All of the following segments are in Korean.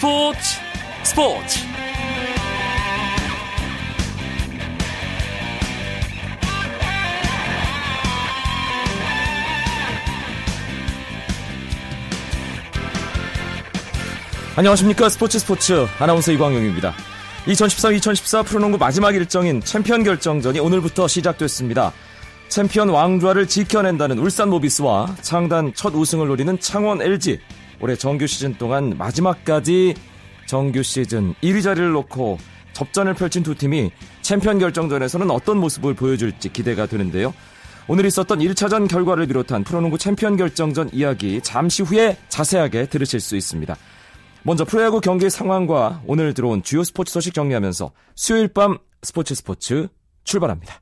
스포츠 스포츠 안녕하십니까 스포츠 스포츠 아나운서 이광용입니다. 2013-2014 프로농구 마지막 일정인 챔피언 결정전이 오늘부터 시작됐습니다. 챔피언 왕좌를 지켜내려는 울산 모비스와 창단 첫 우승을 노리는 창원 LG. 올해 정규 시즌 동안 마지막까지 정규 시즌 1위 자리를 놓고 접전을 펼친 두 팀이 챔피언 결정전에서는 어떤 모습을 보여줄지 기대가 되는데요. 오늘 있었던 1차전 결과를 비롯한 프로농구 챔피언 결정전 이야기 잠시 후에 자세하게 들으실 수 있습니다. 먼저 프로야구 경기 상황과 오늘 들어온 주요 스포츠 소식 정리하면서 수요일 밤 스포츠 스포츠 출발합니다.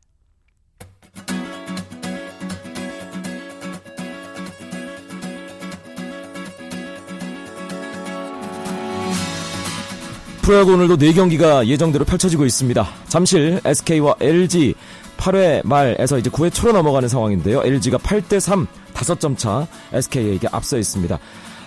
프로야구 오늘도 4경기가 예정대로 펼쳐지고 있습니다. 잠실 SK와 LG 8회 말에서 이제 9회 초로 넘어가는 상황인데요. LG가 8대 3 5점 차 SK에게 앞서 있습니다.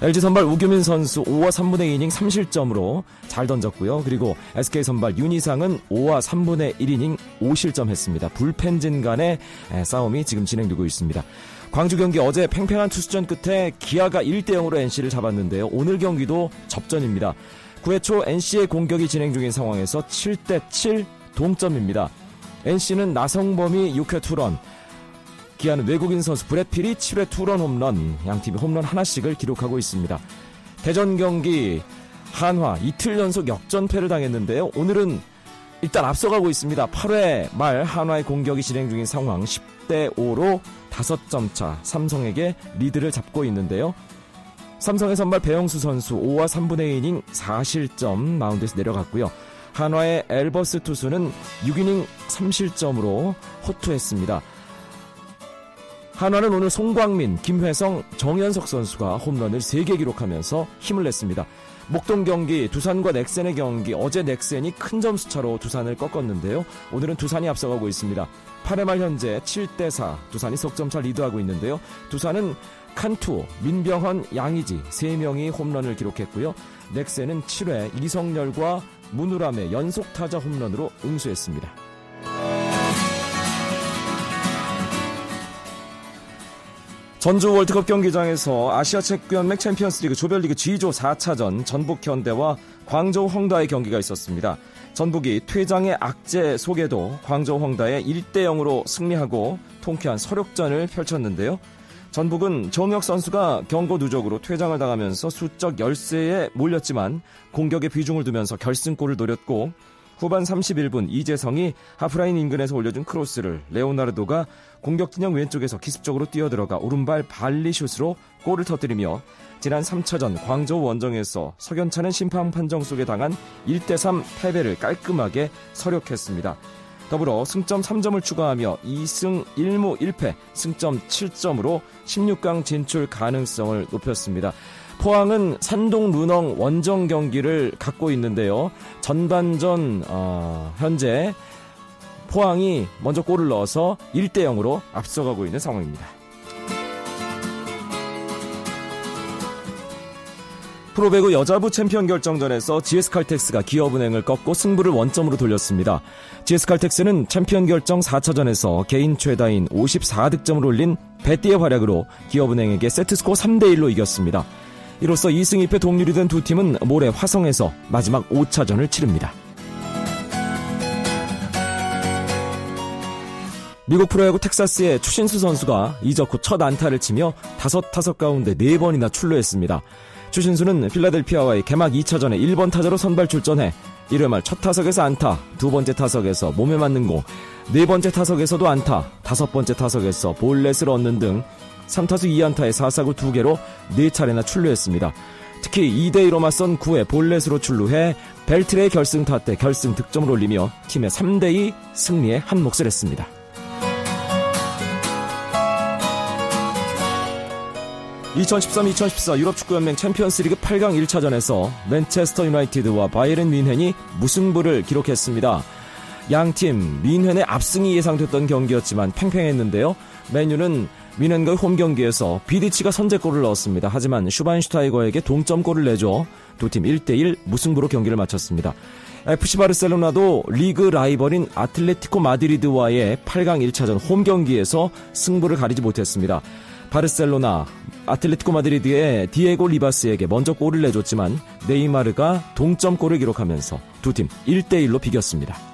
LG 선발 우규민 선수 5와 3분의 2이닝 3실점으로 잘 던졌고요. 그리고 SK 선발 윤희상은 5와 3분의 1이닝 5실점 했습니다. 불펜진 간의 싸움이 지금 진행되고 있습니다. 광주 경기 어제 팽팽한 투수전 끝에 기아가 1대 0으로 NC를 잡았는데요. 오늘 경기도 접전입니다. 9회 초 NC의 공격이 진행 중인 상황에서 7대 7 동점입니다. NC는 나성범이 6회 투런, 기아는 외국인 선수 브렛필이 7회 투런 홈런, 양팀이 홈런 하나씩을 기록하고 있습니다. 대전 경기 한화 이틀 연속 역전패를 당했는데요. 오늘은 일단 앞서가고 있습니다. 8회 말 한화의 공격이 진행 중인 상황 10대 5로 5점 차 삼성에게 리드를 잡고 있는데요. 삼성의 선발 배영수 선수 5와 3분의 2이닝 4실점 마운드에서 내려갔고요. 한화의 엘버스 투수는 6이닝 3실점으로 호투했습니다. 한화는 오늘 송광민, 김회성, 정현석 선수가 홈런을 3개 기록하면서 힘을 냈습니다. 목동 경기 두산과 넥센의 경기 어제 넥센이 큰 점수 차로 두산을 꺾었는데요. 오늘은 두산이 앞서가고 있습니다. 8회 말 현재 7대4 두산이 석점차 리드하고 있는데요. 두산은 칸투, 민병헌, 양의지 3명이 홈런을 기록했고요. 넥센은 7회 이성열과 문우람의 연속 타자 홈런으로 응수했습니다. 전주 월드컵 경기장에서 아시아 체육연맹 챔피언스리그 조별리그 G조 4차전 전북 현대와 광저우 헝다의 경기가 있었습니다. 전북이 퇴장의 악재 속에도 광저우 헝다에 1대 0으로 승리하고 통쾌한 서력전을 펼쳤는데요. 전북은 정혁 선수가 경고 누적으로 퇴장을 당하면서 수적 열세에 몰렸지만 공격에 비중을 두면서 결승골을 노렸고 후반 31분 이재성이 하프라인 인근에서 올려준 크로스를 레오나르도가 공격 진영 왼쪽에서 기습적으로 뛰어들어가 오른발 발리슛으로 골을 터뜨리며 지난 3차전 광저우 원정에서 석연차는 심판 판정 속에 당한 1대3 패배를 깔끔하게 서력했습니다. 더불어 승점 3점을 추가하며 2승 1무 1패 승점 7점으로 16강 진출 가능성을 높였습니다. 포항은 산둥 루넝 원정 경기를 갖고 있는데요. 전반전 어, 현재 포항이 먼저 골을 넣어서 1대 0으로 앞서가고 있는 상황입니다. 프로배구 여자부 챔피언 결정전에서 GS칼텍스가 기업은행을 꺾고 승부를 원점으로 돌렸습니다. GS칼텍스는 챔피언 결정 4차전에서 개인 최다인 54득점을 올린 베띠의 활약으로 기업은행에게 세트스코어 3대1로 이겼습니다. 이로써 2승 2패 동률이 된 두 팀은 모레 화성에서 마지막 5차전을 치릅니다. 미국 프로야구 텍사스의 추신수 선수가 이적 후 첫 안타를 치며 다섯 타석 가운데 4번이나 출루했습니다. 추신수는 필라델피아와의 개막 2차전에 1번 타자로 선발 출전해 1회 말 첫 타석에서 안타, 두 번째 타석에서 몸에 맞는 공, 네 번째 타석에서도 안타, 다섯 번째 타석에서 볼넷을 얻는 등 3타수 2안타에 4사구 2개로 4차례나 출루했습니다. 특히 2대2로 맞선 9회 볼넷으로 출루해 벨트레의 결승타 때 결승 득점을 올리며 팀의 3대2 승리에 한 몫을 했습니다. 2013-2014 유럽 축구연맹 챔피언스리그 8강 1차전에서 맨체스터 유나이티드와 바이에른 뮌헨이 무승부를 기록했습니다. 양팀 뮌헨의 압승이 예상됐던 경기였지만 팽팽했는데요. 맨유는 뮌헨과의 홈 경기에서 비디치가 선제골을 넣었습니다. 하지만 슈바인슈타이거에게 동점골을 내줘 두 팀 1대1 무승부로 경기를 마쳤습니다. FC 바르셀로나도 리그 라이벌인 아틀레티코 마드리드와의 8강 1차전 홈 경기에서 승부를 가리지 못했습니다. 바르셀로나, 아틀레티코 마드리드의 디에고 리바스에게 먼저 골을 내줬지만 네이마르가 동점골을 기록하면서 두 팀 1대1로 비겼습니다.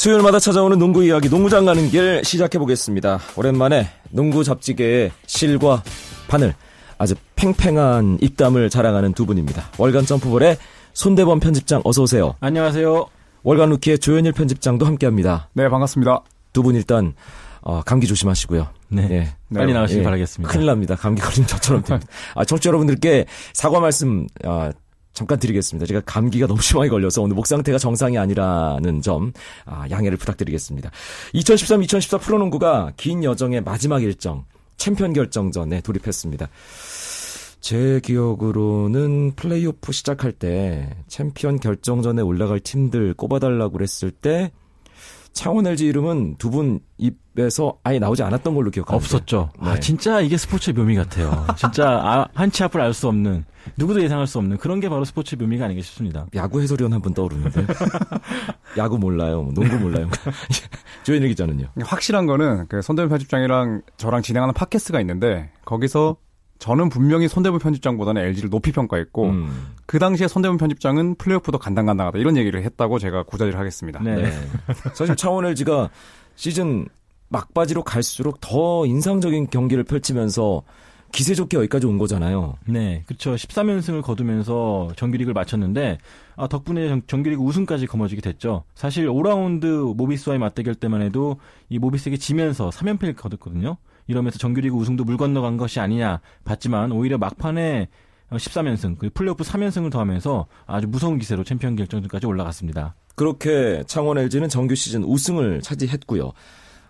수요일마다 찾아오는 농구 이야기, 농구장 가는 길 시작해 보겠습니다. 오랜만에 농구 잡지계의 실과 바늘, 아주 팽팽한 입담을 자랑하는 두 분입니다. 월간 점프볼의 손대범 편집장 어서 오세요. 안녕하세요. 월간 루키의 조현일 편집장도 함께합니다. 네, 반갑습니다. 두 분 일단 어, 감기 조심하시고요. 네. 네. 빨리 나가시길 예, 바라겠습니다. 큰일 납니다. 감기 걸리면 저처럼 됩니다. 아, 청취자 여러분들께 사과 말씀 아, 잠깐 드리겠습니다. 제가 감기가 너무 심하게 걸려서 오늘 목 상태가 정상이 아니라는 점 아, 양해를 부탁드리겠습니다. 2013-2014 프로농구가 긴 여정의 마지막 일정 챔피언 결정전에 돌입했습니다. 제 기억으로는 플레이오프 시작할 때 챔피언 결정전에 올라갈 팀들 꼽아달라고 그랬을 때 창원 LG 이름은 두 분 입에서 아예 나오지 않았던 걸로 기억합니다. 없었죠. 아, 네. 아, 진짜 이게 스포츠의 묘미 같아요. 진짜 아, 한치 앞을 알 수 없는 누구도 예상할 수 없는 그런 게 바로 스포츠의 묘미가 아닌가 싶습니다. 야구 해설위원 한 분 떠오르는데 야구 몰라요, 뭐 농구 몰라요. 조현일 기자는요. 확실한 거는 그 손대문 편집장이랑 저랑 진행하는 팟캐스트가 있는데 거기서 저는 분명히 손대문 편집장보다는 LG를 높이 평가했고 음. 그 당시에 손대문 편집장은 플레이오프도 간당간당하다 이런 얘기를 했다고 제가 고자질 하겠습니다. 네. 네. 사실 창원 LG가 시즌 막바지로 갈수록 더 인상적인 경기를 펼치면서 기세 좋게 여기까지 온 거잖아요. 네, 그렇죠. 13연승을 거두면서 정규리그를 마쳤는데 아, 덕분에 정, 규리그 우승까지 거머쥐게 됐죠. 사실 5라운드 모비스와의 맞대결 때만 해도 이 모비스에게 지면서 3연패를 거뒀거든요. 이러면서 정규리그 우승도 물 건너간 것이 아니냐 봤지만 오히려 막판에 13연승, 그 플레이오프 3연승을 더하면서 아주 무서운 기세로 챔피언 결정전까지 올라갔습니다. 그렇게 창원 LG는 정규 시즌 우승을 차지했고요.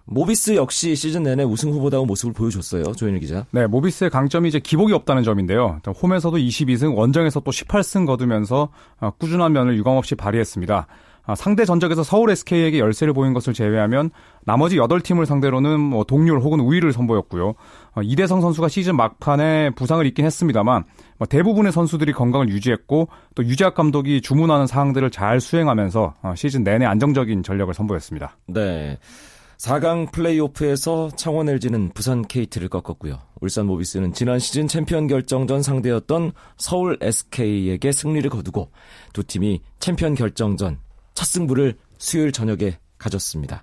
모비스 역시 시즌 내내 우승 후보다운 모습을 보여줬어요. 조현일 기자. 네, 모비스의 강점이 이제 기복이 없다는 점인데요. 홈에서도 22승, 원정에서 또 18승 거두면서 어, 꾸준한 면을 유감없이 발휘했습니다. 아, 상대 전적에서 서울 SK에게 열세를 보인 것을 제외하면 나머지 8팀을 상대로는 뭐 동률 혹은 우위를 선보였고요. 어, 이대성 선수가 시즌 막판에 부상을 입긴 했습니다만 뭐 대부분의 선수들이 건강을 유지했고 또 유재학 감독이 주문하는 사항들을 잘 수행하면서 어, 시즌 내내 안정적인 전력을 선보였습니다. 네. 4강 플레이오프에서 창원 LG는 부산 KT를 꺾었고요. 울산 모비스는 지난 시즌 챔피언 결정전 상대였던 서울 SK에게 승리를 거두고 두 팀이 챔피언 결정전 첫 승부를 수요일 저녁에 가졌습니다.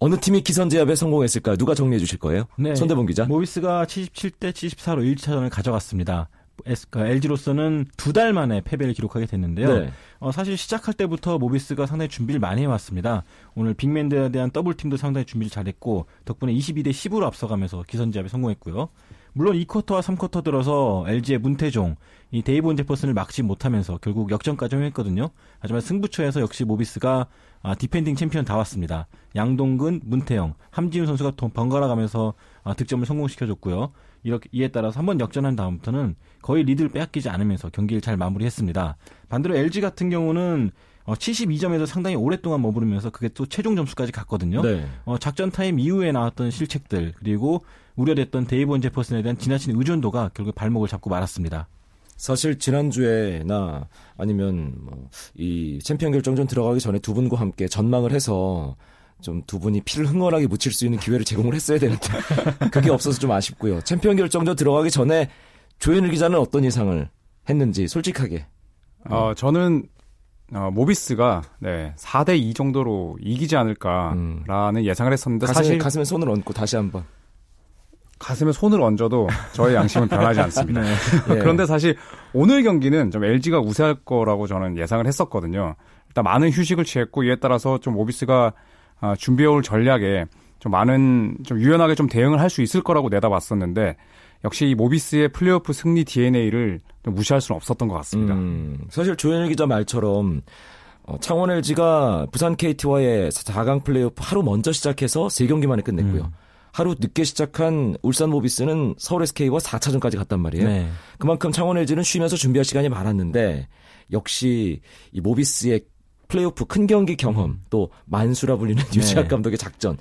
어느 팀이 기선 제압에 성공했을까요? 누가 정리해 주실 거예요? 네. 손대범 기자. 모비스가 77대 74로 1차전을 가져갔습니다. LG로서는 그러니까 두달 만에 패배를 기록하게 됐는데요. 네. 어, 사실 시작할 때부터 모비스가 상당히 준비를 많이 해왔습니다. 오늘 빅맨들에 대한 더블팀도 상당히 준비를 잘했고 덕분에 22대 10으로 앞서가면서 기선제압에 성공했고요. 물론 2쿼터와 3쿼터 들어서 LG의 문태종, 이 데이본 제퍼슨을 막지 못하면서 결국 역전까지 했거든요. 하지만 승부처에서 역시 모비스가 아, 디펜딩 챔피언다웠습니다. 양동근, 문태영, 함지훈 선수가 번갈아 가면서 아, 득점을 성공시켜줬고요. 이렇게 이에 따라서 한번 역전한 다음부터는 거의 리드를 빼앗기지 않으면서 경기를 잘 마무리했습니다. 반대로 LG 같은 경우는 어, 72점에서 상당히 오랫동안 머무르면서 그게 또 최종 점수까지 갔거든요. 네. 어, 작전 타임 이후에 나왔던 실책들 그리고 우려됐던 데이본 제퍼슨에 대한 지나친 의존도가 결국 발목을 잡고 말았습니다. 사실 지난주에나 아니면 뭐 이 챔피언 결정전 들어가기 전에 두 분과 함께 전망을 해서 좀 두 분이 피를 흥건하게 묻힐 수 있는 기회를 제공을 했어야 되는데 그게 없어서 좀 아쉽고요. 챔피언 결정전 들어가기 전에 조현일 기자는 어떤 예상을 했는지 솔직하게. 어, 저는 어, 모비스가 네, 4대 2 정도로 이기지 않을까라는 음. 예상을 했었는데 가슴에, 사실 가슴에 손을 얹고 다시 한번 가슴에 손을 얹어도 저의 양심은 변하지 않습니다. 네. 예. 그런데 사실 오늘 경기는 좀 LG가 우세할 거라고 저는 예상을 했었거든요. 일단 많은 휴식을 취했고 이에 따라서 좀 모비스가 아, 준비해올 전략에 좀 많은 좀 유연하게 좀 대응을 할 수 있을 거라고 내다봤었는데 역시 이 모비스의 플레이오프 승리 DNA를 무시할 수는 없었던 것 같습니다. 음, 사실 조현일 기자 말처럼 어, 창원 LG가 부산 KT와의 4강 플레이오프 하루 먼저 시작해서 3경기 만에 끝냈고요. 음. 하루 늦게 시작한 울산 모비스는 서울 SK와 4차전까지 갔단 말이에요. 네. 그만큼 창원 LG는 쉬면서 준비할 시간이 많았는데 역시 이 모비스의 플레이오프 큰 경기 경험 음. 또 만수라 불리는 네. 유지학 감독의 작전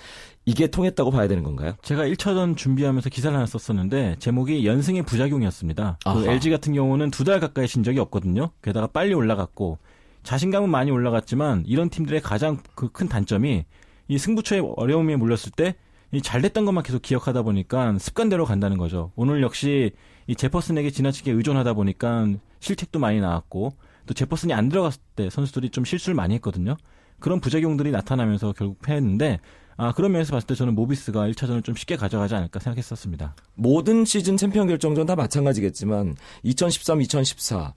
이게 통했다고 봐야 되는 건가요? 제가 1차전 준비하면서 기사를 하나 썼었는데 제목이 연승의 부작용이었습니다. 그 LG 같은 경우는 두 달 가까이 신 적이 없거든요. 게다가 빨리 올라갔고 자신감은 많이 올라갔지만 이런 팀들의 가장 그 큰 단점이 이 승부처의 어려움에 몰렸을 때이잘 됐던 것만 계속 기억하다 보니까 습관대로 간다는 거죠. 오늘 역시 이 제퍼슨에게 지나치게 의존하다 보니까 실책도 많이 나왔고 또 제퍼슨이 안 들어갔을 때 선수들이 좀 실수를 많이 했거든요. 그런 부작용들이 나타나면서 결국 패했는데 아, 그런 면에서 봤을 때 저는 모비스가 1차전을 좀 쉽게 가져가지 않을까 생각했었습니다. 모든 시즌 챔피언 결정전 다 마찬가지겠지만 2013, 2014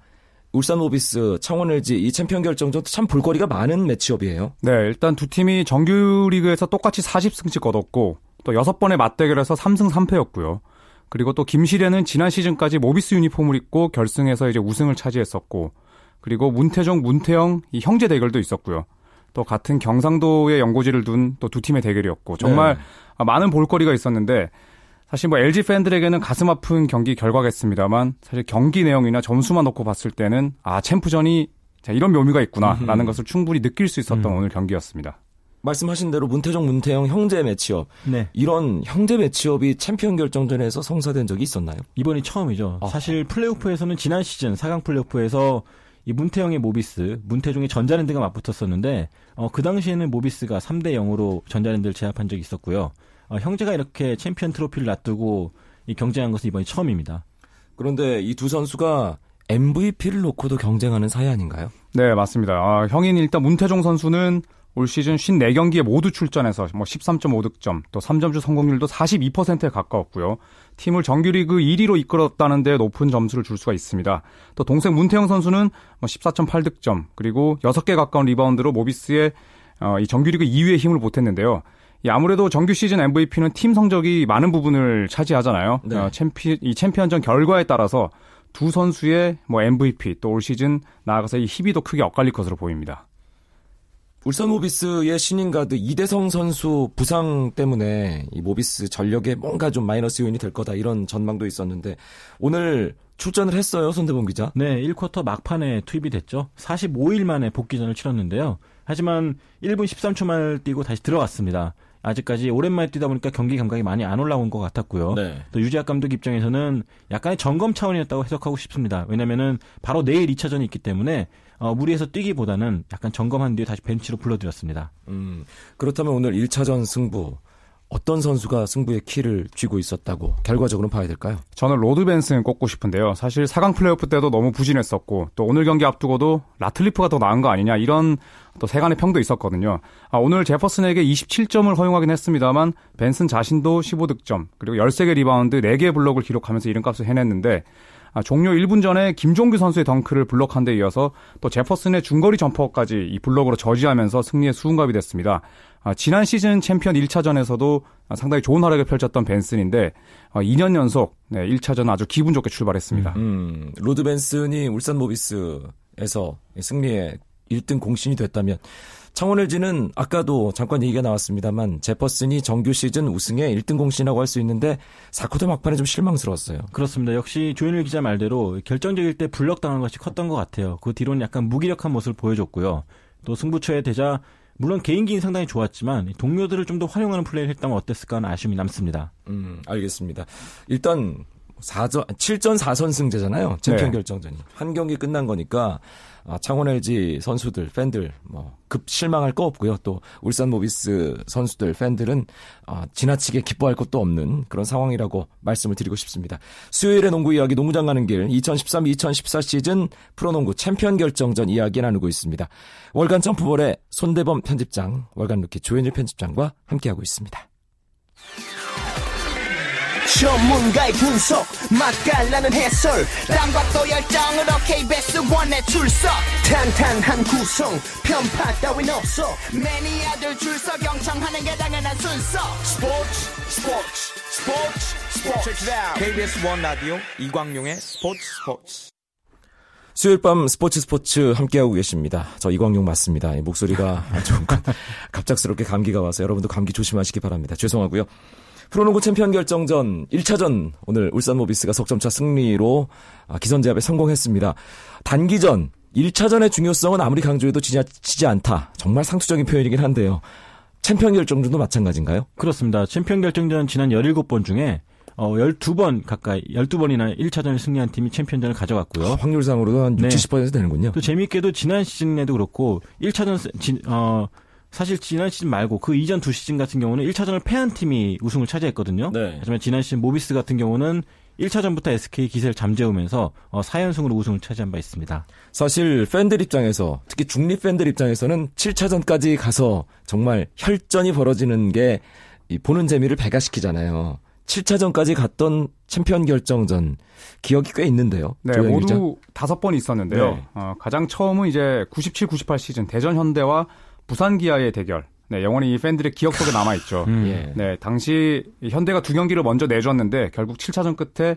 울산 모비스, 창원 LG 이 챔피언 결정전도 참 볼거리가 많은 매치업이에요. 네, 일단 두 팀이 정규 리그에서 똑같이 40승씩 거뒀고 또 6번의 맞대결에서 3승 3패였고요. 그리고 또 김시래는 지난 시즌까지 모비스 유니폼을 입고 결승에서 이제 우승을 차지했었고 그리고 문태종, 문태영 이 형제 대결도 있었고요. 또 같은 경상도의 연고지를 둔 또 두 팀의 대결이었고 정말 네. 많은 볼거리가 있었는데 사실 뭐 LG 팬들에게는 가슴 아픈 경기 결과겠습니다만 사실 경기 내용이나 점수만 놓고 봤을 때는 아 챔프전이 자, 이런 묘미가 있구나라는 것을 충분히 느낄 수 있었던 음. 오늘 경기였습니다. 말씀하신 대로 문태종, 문태영 형제 매치업. 네. 이런 형제 매치업이 챔피언 결정전에서 성사된 적이 있었나요? 이번이 처음이죠. 어. 사실 플레이오프에서는 지난 시즌 4강 플레이오프에서 이 문태영의 모비스, 문태종의 전자랜드가 맞붙었었는데 어, 그 당시에는 모비스가 3대 0으로 전자랜드를 제압한 적이 있었고요. 어, 형제가 이렇게 챔피언 트로피를 놔두고 이 경쟁한 것은 이번이 처음입니다. 그런데 이 두 선수가 MVP를 놓고도 경쟁하는 사이 아닌가요? 네, 맞습니다. 아, 형인 일단 문태종 선수는 올 시즌 54경기에 모두 출전해서 뭐 13.5득점, 또 3점슛 성공률도 42%에 가까웠고요. 팀을 정규리그 1위로 이끌었다는 데 높은 점수를 줄 수가 있습니다. 또 동생 문태영 선수는 뭐 14.8득점, 그리고 6개 가까운 리바운드로 모비스의 어, 이 정규리그 2위에 힘을 보탰는데요. 이 아무래도 정규 시즌 MVP는 팀 성적이 많은 부분을 차지하잖아요. 네. 어, 챔피, 이 챔피언전 결과에 따라서 두 선수의 뭐 MVP 또 올 시즌 나아가서 이 희비도 크게 엇갈릴 것으로 보입니다. 울산 모비스의 신인 가드 이대성 선수 부상 때문에 이 모비스 전력에 뭔가 좀 마이너스 요인이 될 거다 이런 전망도 있었는데 오늘 출전을 했어요 손대범 기자. 네, 1쿼터 막판에 투입이 됐죠. 45일 만에 복귀전을 치렀는데요. 하지만 1분 13초 만에 뛰고 다시 들어갔습니다. 아직까지 오랜만에 뛰다 보니까 경기 감각이 많이 안 올라온 것 같았고요. 네. 또 유재학 감독 입장에서는 약간의 점검 차원이었다고 해석하고 싶습니다. 왜냐면은 바로 내일 2차전이 있기 때문에 어, 무리해서 뛰기보다는 약간 점검한 뒤에 다시 벤치로 불러들였습니다. 음, 그렇다면 오늘 1차전 승부 어떤 선수가 승부의 키를 쥐고 있었다고 결과적으로 봐야 될까요? 저는 로드 벤슨 꼽고 싶은데요. 사실 4강 플레이오프 때도 너무 부진했었고 또 오늘 경기 앞두고도 라틀리프가 더 나은 거 아니냐 이런 또 세간의 평도 있었거든요. 아, 오늘 제퍼슨에게 27점을 허용하긴 했습니다만 벤슨 자신도 15득점 그리고 13개 리바운드 4개 블록을 기록하면서 이름값을 해냈는데 아, 종료 1분 전에 김종규 선수의 덩크를 블록한 데 이어서 또 제퍼슨의 중거리 점퍼까지 이 블록으로 저지하면서 승리의 수훈갑이 됐습니다. 아, 지난 시즌 챔피언 1차전에서도 상당히 좋은 활약을 펼쳤던 벤슨인데 2년 아, 연속 네, 1차전 아주 기분 좋게 출발했습니다. 음, 로드 벤슨이 울산 모비스에서 승리의 1등 공신이 됐다면 창원 LG는 아까도 잠깐 얘기가 나왔습니다만 제퍼슨이 정규 시즌 우승의 1등 공신이라고 할 수 있는데 4쿼터 막판에 좀 실망스러웠어요. 그렇습니다. 역시 조현일 기자 말대로 결정적일 때 불력당한 것이 컸던 것 같아요. 그 뒤로는 약간 무기력한 모습을 보여줬고요. 또 승부처에 되자 물론 개인기는 상당히 좋았지만 동료들을 좀 더 활용하는 플레이를 했다면 어땠을까 하는 아쉬움이 남습니다. 음, 알겠습니다. 일단 4전 7전 4선승제잖아요. 챔피언 네. 결정전이. 한 경기 끝난 거니까 아, 창원 LG 선수들, 팬들 뭐 급 실망할 거 없고요. 또 울산 모비스 선수들, 팬들은 아, 지나치게 기뻐할 것도 없는 그런 상황이라고 말씀을 드리고 싶습니다. 수요일에 농구 이야기 농구장 가는 길 2013-2014 시즌 프로농구 챔피언 결정전 이야기 나누고 있습니다. 월간 점프볼의 손대범 편집장, 월간 루키 조현일 편집장과 함께하고 있습니다. 전문가의 분석 맛깔나는 해설 땀과 또 열정으로 KBS 원에 출석 탄탄한 구성 편파 따윈 없어 매니아들 줄서 경청하는 게 당연한 순서 스포츠 스포츠 스포츠 스포츠 KBS 원 라디오 이광용의 스포츠 스포츠 수요일 밤 스포츠 스포츠 함께하고 계십니다. 저 이광용 맞습니다. 목소리가 좀 갑작스럽게 감기가 와서 여러분도 감기 조심하시기 바랍니다. 죄송하고요. 프로농구 챔피언 결정전 1차전 오늘 울산 모비스가 석점차 승리로 아, 기선제압에 성공했습니다. 단기전 1차전의 중요성은 아무리 강조해도 지나치지 않다. 정말 상투적인 표현이긴 한데요. 챔피언 결정전도 마찬가지인가요? 그렇습니다. 챔피언 결정전 지난 17번 중에 어, 12번 가까이 12번이나 1차전을 승리한 팀이 챔피언전을 가져갔고요. 아, 확률상으로도 한 60, 네. 70% 되는군요. 또 재미있게도 지난 시즌에도 그렇고 1차전 지, 어 사실 지난 시즌 말고 그 이전 두 시즌 같은 경우는 1차전을 패한 팀이 우승을 차지했거든요. 네. 하지만 지난 시즌 모비스 같은 경우는 1차전부터 SK 기세를 잠재우면서 어, 4연승으로 우승을 차지한 바 있습니다. 사실 팬들 입장에서 특히 중립 팬들 입장에서는 7차전까지 가서 정말 혈전이 벌어지는 게 보는 재미를 배가시키잖아요. 7차전까지 갔던 챔피언 결정전 기억이 꽤 있는데요. 네, 모두 다섯 번 있었는데요. 네. 어, 가장 처음은 이제 97, 98 시즌 대전 현대와 부산 기아의 대결. 네, 영원히 팬들의 기억 속에 남아 있죠. 음. 예. 네, 당시 현대가 두 경기를 먼저 내줬는데 결국 7차전 끝에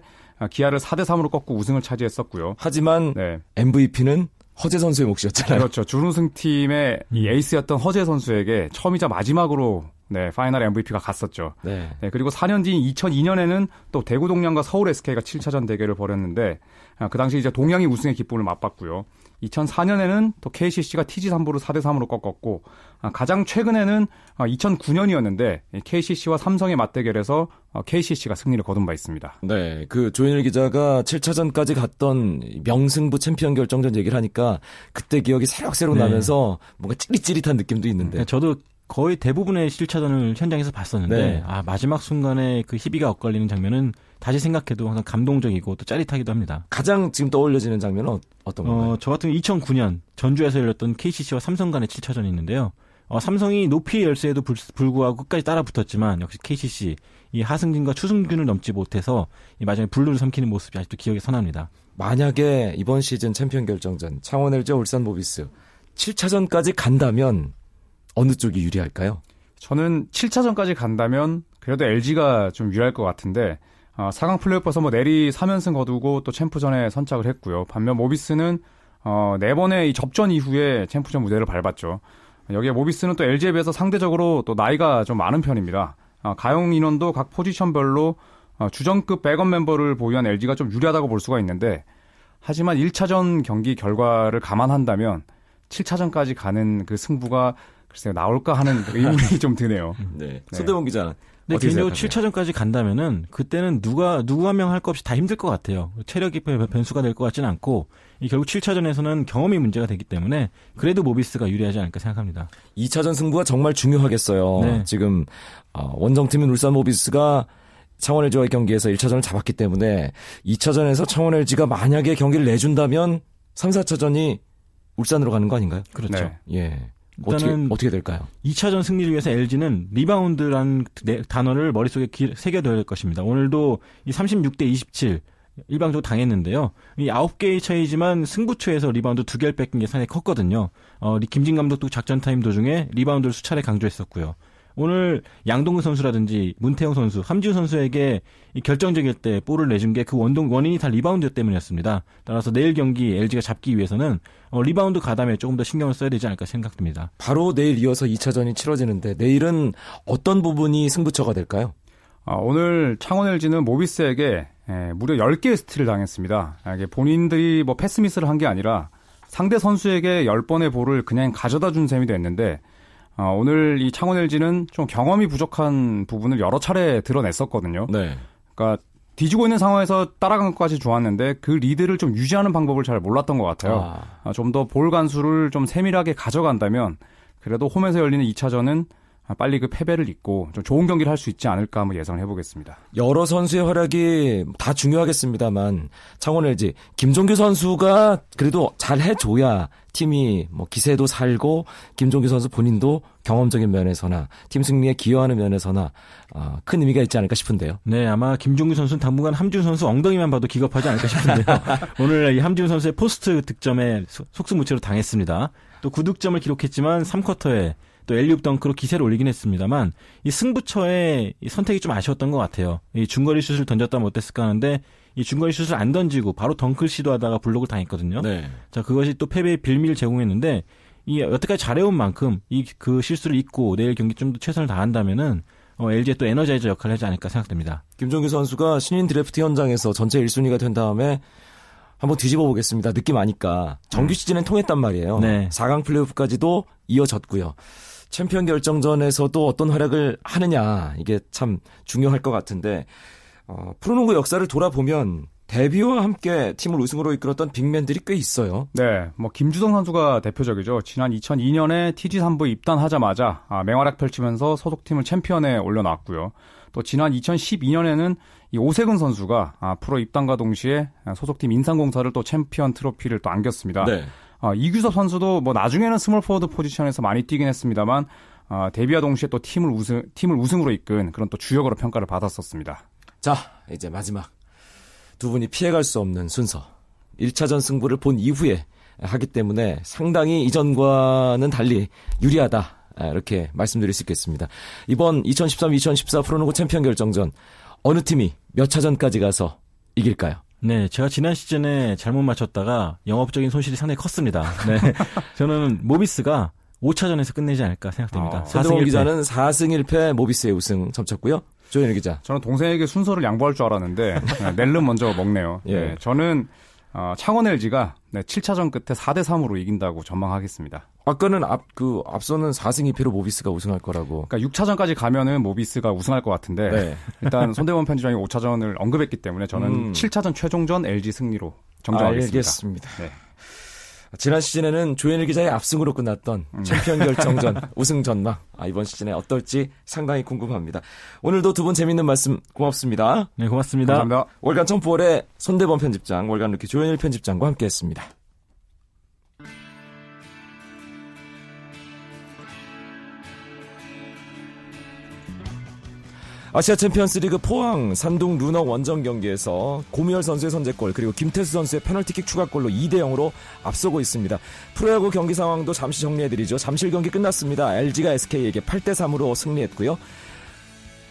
기아를 4대 3으로 꺾고 우승을 차지했었고요. 하지만 네. MVP는 허재 선수의 몫이었잖아요. 그렇죠. 준우승 팀의 이 에이스였던 허재 선수에게 처음이자 마지막으로 네, 파이널 MVP가 갔었죠. 네. 네. 그리고 4년 뒤인 2002년에는 또 대구 동양과 서울 SK가 7차전 대결을 벌였는데 아, 그 당시 이제 동양이 우승의 기쁨을 맛봤고요. 2004년에는 또 KCC가 TG 삼보를 4대 3으로 꺾었고 아, 가장 최근에는 2009년이었는데 아, KCC와 삼성의 맞대결에서 KCC가 승리를 거둔 바 있습니다. 네, 그 조현일 기자가 7차전까지 갔던 명승부 챔피언 결정전 얘기를 하니까 그때 기억이 새록새록 네. 나면서 뭔가 찌릿찌릿한 느낌도 있는데. 네, 저도 거의 대부분의 실차전을 현장에서 봤었는데 네. 아 마지막 순간에 그 희비가 엇갈리는 장면은 다시 생각해도 항상 감동적이고 또 짜릿하기도 합니다. 가장 지금 떠올려지는 장면은 어, 떤 건가요? 어, 저 같은 2009년 전주에서 열렸던 KCC와 삼성 간의 7차전이 있는데요. 어, 삼성이 높이의 열세에도 불, 구하고 끝까지 따라붙었지만 역시 KCC 이 하승진과 추승균을 넘지 못해서 이 마지막에 눈물을 삼키는 모습이 아직도 기억에 선합니다. 만약에 이번 시즌 챔피언 결정전 창원 LG 울산 모비스 7차전까지 간다면 어느 쪽이 유리할까요? 저는 7차전까지 간다면 그래도 LG가 좀 유리할 것 같은데 어, 4강 플레이오프에서 뭐 내리 3연승 거두고 또 챔프전에 선착을 했고요. 반면 모비스는 어, 네 번의 이 접전 이후에 챔프전 무대를 밟았죠. 여기에 모비스는 또 LG에 비해서 상대적으로 또 나이가 좀 많은 편입니다. 어, 가용 인원도 각 포지션별로 어, 주전급 백업 멤버를 보유한 LG가 좀 유리하다고 볼 수가 있는데 하지만 1차전 경기 결과를 감안한다면 7차전까지 가는 그 승부가 글쎄요 나올까 하는 의문이 좀 드네요. 네. 네. 손대범 기자. 네, 개인적으로 7차전까지 간다면은 그때는 누가 누구 한 명할것 없이 다 힘들 것 같아요. 체력이 변수가 될 것 같지는 않고 이 결국 7차전에서는 경험이 문제가 되기 때문에 그래도 모비스가 유리하지 않을까 생각합니다. 2차전 승부가 정말 중요하겠어요. 네. 지금 어, 원정팀인 울산 모비스가 창원 LG와의 경기에서 1차전을 잡았기 때문에 2차전에서 창원 LG가 만약에 경기를 내준다면 3, 4차전이 울산으로 가는 거 아닌가요? 그렇죠. 네. 예. 어떻게, 어떻게 될까요? 2차전 승리를 위해서 LG는 리바운드라는 단어를 머릿속에 기, 새겨둬야 될 것입니다. 오늘도 이 36대 27 일방적으로 당했는데요. 이 9개의 차이지만 승부처에서 리바운드 2개를 뺏긴 게 상당히 컸거든요. 어, 김진 감독도 작전 타임 도중에 리바운드를 수차례 강조했었고요. 오늘 양동근 선수라든지 문태영 선수, 함지훈 선수에게 결정적일 때 볼을 내준 게 그 원동 원인이 다 리바운드 때문이었습니다. 따라서 내일 경기 LG가 잡기 위해서는 어, 리바운드 가담에 조금 더 신경을 써야 되지 않을까 생각됩니다. 바로 내일 이어서 2차전이 치러지는데 내일은 어떤 부분이 승부처가 될까요? 아, 오늘 창원 LG는 모비스에게 예, 무려 10개의 스틸을 당했습니다. 아, 이게 본인들이 뭐 패스미스를 한 게 아니라 상대 선수에게 10번의 볼을 그냥 가져다 준 셈이 됐는데 어, 오늘 이 창원 LG는 좀 경험이 부족한 부분을 여러 차례 드러냈었거든요. 네. 그러니까 뒤지고 있는 상황에서 따라간 것까지 좋았는데 그 리드를 좀 유지하는 방법을 잘 몰랐던 것 같아요. 아. 아, 좀더 볼 간수를 좀 세밀하게 가져간다면 그래도 홈에서 열리는 2차전은 빨리 그 패배를 잊고 좀 좋은 경기를 할 수 있지 않을까 한번 예상을 해보겠습니다. 여러 선수의 활약이 다 중요하겠습니다만 창원 LG 김종규 선수가 그래도 잘 해줘야 팀이 뭐 기세도 살고 김종규 선수 본인도 경험적인 면에서나 팀 승리에 기여하는 면에서나 어, 큰 의미가 있지 않을까 싶은데요. 네, 아마 김종규 선수는 당분간 함준 선수 엉덩이만 봐도 기겁하지 않을까 싶은데요. 오늘 이 함준 선수의 포스트 득점에 속수무책으로 당했습니다. 또 9득점을 기록했지만 3쿼터에 또 엘리웁 덩크로 기세를 올리긴 했습니다만 이 승부처의 이 선택이 좀 아쉬웠던 것 같아요. 이 중거리 슛을 던졌다면 어땠을까 하는데 이 중거리 슛을 안 던지고 바로 덩크를 시도하다가 블록을 당했거든요. 네. 자 그것이 또 패배의 빌미를 제공했는데 이 여태까지 잘해온 만큼 이 그 실수를 잊고 내일 경기 좀 더 최선을 다한다면은 어, LG의 또 에너자이저 역할을 하지 않을까 생각됩니다. 김종규 선수가 신인 드래프트 현장에서 전체 1순위가 된 다음에 한번 뒤집어 보겠습니다. 느낌 아니까 정규 시즌엔 통했단 말이에요. 네. 4강 플레이오프까지도 이어졌고요. 챔피언 결정전에서도 어떤 활약을 하느냐 이게 참 중요할 것 같은데 어, 프로농구 역사를 돌아보면 데뷔와 함께 팀을 우승으로 이끌었던 빅맨들이 꽤 있어요. 네, 뭐 김주성 선수가 대표적이죠. 지난 2002년에 TG 3부 입단하자마자 아, 맹활약 펼치면서 소속팀을 챔피언에 올려놨고요. 또 지난 2012년에는 이 오세근 선수가 아, 프로 입단과 동시에 소속팀 인삼공사를 또 챔피언 트로피를 또 안겼습니다. 네. 아, 이규섭 선수도 뭐 나중에는 스몰 포워드 포지션에서 많이 뛰긴 했습니다만 아, 데뷔와 동시에 또 팀을 우승 팀을 우승으로 이끈 그런 또 주역으로 평가를 받았었습니다. 자, 이제 마지막 두 분이 피해갈 수 없는 순서. 1차전 승부를 본 이후에 하기 때문에 상당히 이전과는 달리 유리하다. 아, 이렇게 말씀드릴 수 있겠습니다. 이번 2013-2014 프로농구 챔피언 결정전 어느 팀이 몇 차전까지 가서 이길까요? 네, 제가 지난 시즌에 잘못 맞췄다가 영업적인 손실이 상당히 컸습니다. 네, 저는 모비스가 5차전에서 끝내지 않을까 생각됩니다. 아, 4승 기자는 4승 1패 모비스의 우승 점쳤고요. 조현일 기자. 저는 동생에게 순서를 양보할 줄 알았는데 네, 낼름 먼저 먹네요. 예. 네, 저는 어, 창원 LG가 네, 7차전 끝에 4대 3으로 이긴다고 전망하겠습니다. 아까는 앞 그 앞서는 4승 2패로 모비스가 우승할 거라고. 그러니까 6차전까지 가면은 모비스가 우승할 것 같은데 네. 일단 손대범 편집장이 5차전을 언급했기 때문에 저는 음. 7차전 최종전 LG 승리로 정정하겠습니다. 알겠습니다. 네. 지난 시즌에는 조현일 기자의 압승으로 끝났던 음. 챔피언 결정전 우승 전망. 아, 이번 시즌에 어떨지 상당히 궁금합니다. 오늘도 두 분 재밌는 말씀 고맙습니다. 네, 고맙습니다. 감사합니다. 월간 점프볼의 손대범 편집장, 월간 루키 조현일 편집장과 함께했습니다. 아시아 챔피언스리그 포항 산둥 루넝 원정 경기에서 고무열 선수의 선제골 그리고 김태수 선수의 페널티킥 추가골로 2대 0으로 앞서고 있습니다. 프로야구 경기 상황도 잠시 정리해드리죠. 잠실 경기 끝났습니다. LG가 SK에게 8대 3으로 승리했고요.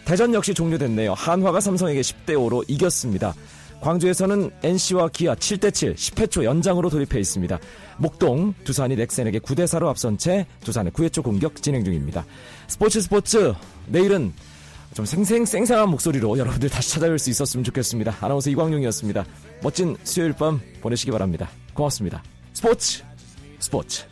대전 역시 종료됐네요. 한화가 삼성에게 10대 5로 이겼습니다. 광주에서는 NC와 기아 7대7 10회 초 연장으로 돌입해 있습니다. 목동 두산이 넥센에게 9대 4로 앞선 채 두산의 9회 초 공격 진행 중입니다. 스포츠 스포츠 내일은 좀 생생 쌩쌩한 목소리로 여러분들 다시 찾아뵐 수 있었으면 좋겠습니다. 아나운서 이광용이었습니다. 멋진 수요일 밤 보내시기 바랍니다. 고맙습니다. 스포츠 스포츠